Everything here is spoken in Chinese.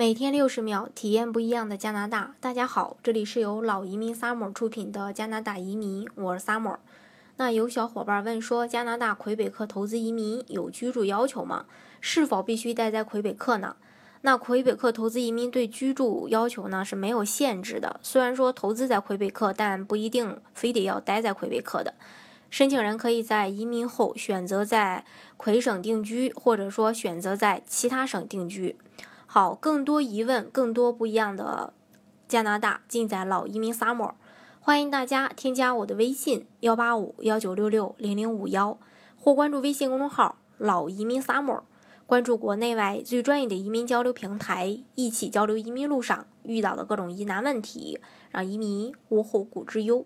每天六十秒，体验不一样的加拿大。大家好，这里是由老移民 Summer 出品的加拿大移民，我是 Summer。那有小伙伴问说，加拿大魁北克投资移民有居住要求吗？是否必须待在魁北克呢？那魁北克投资移民对居住要求呢是没有限制的。虽然说投资在魁北克，但不一定非得要待在魁北克的。申请人可以在移民后选择在魁省定居，或者说选择在其他省定居。好，更多疑问，更多不一样的加拿大，尽在老移民 summer。欢迎大家添加我的微信幺八五幺九六六零零五幺，或关注微信公众号老移民 summer，关注国内外最专业的移民交流平台，一起交流移民路上遇到的各种疑难问题，让移民无后顾之忧。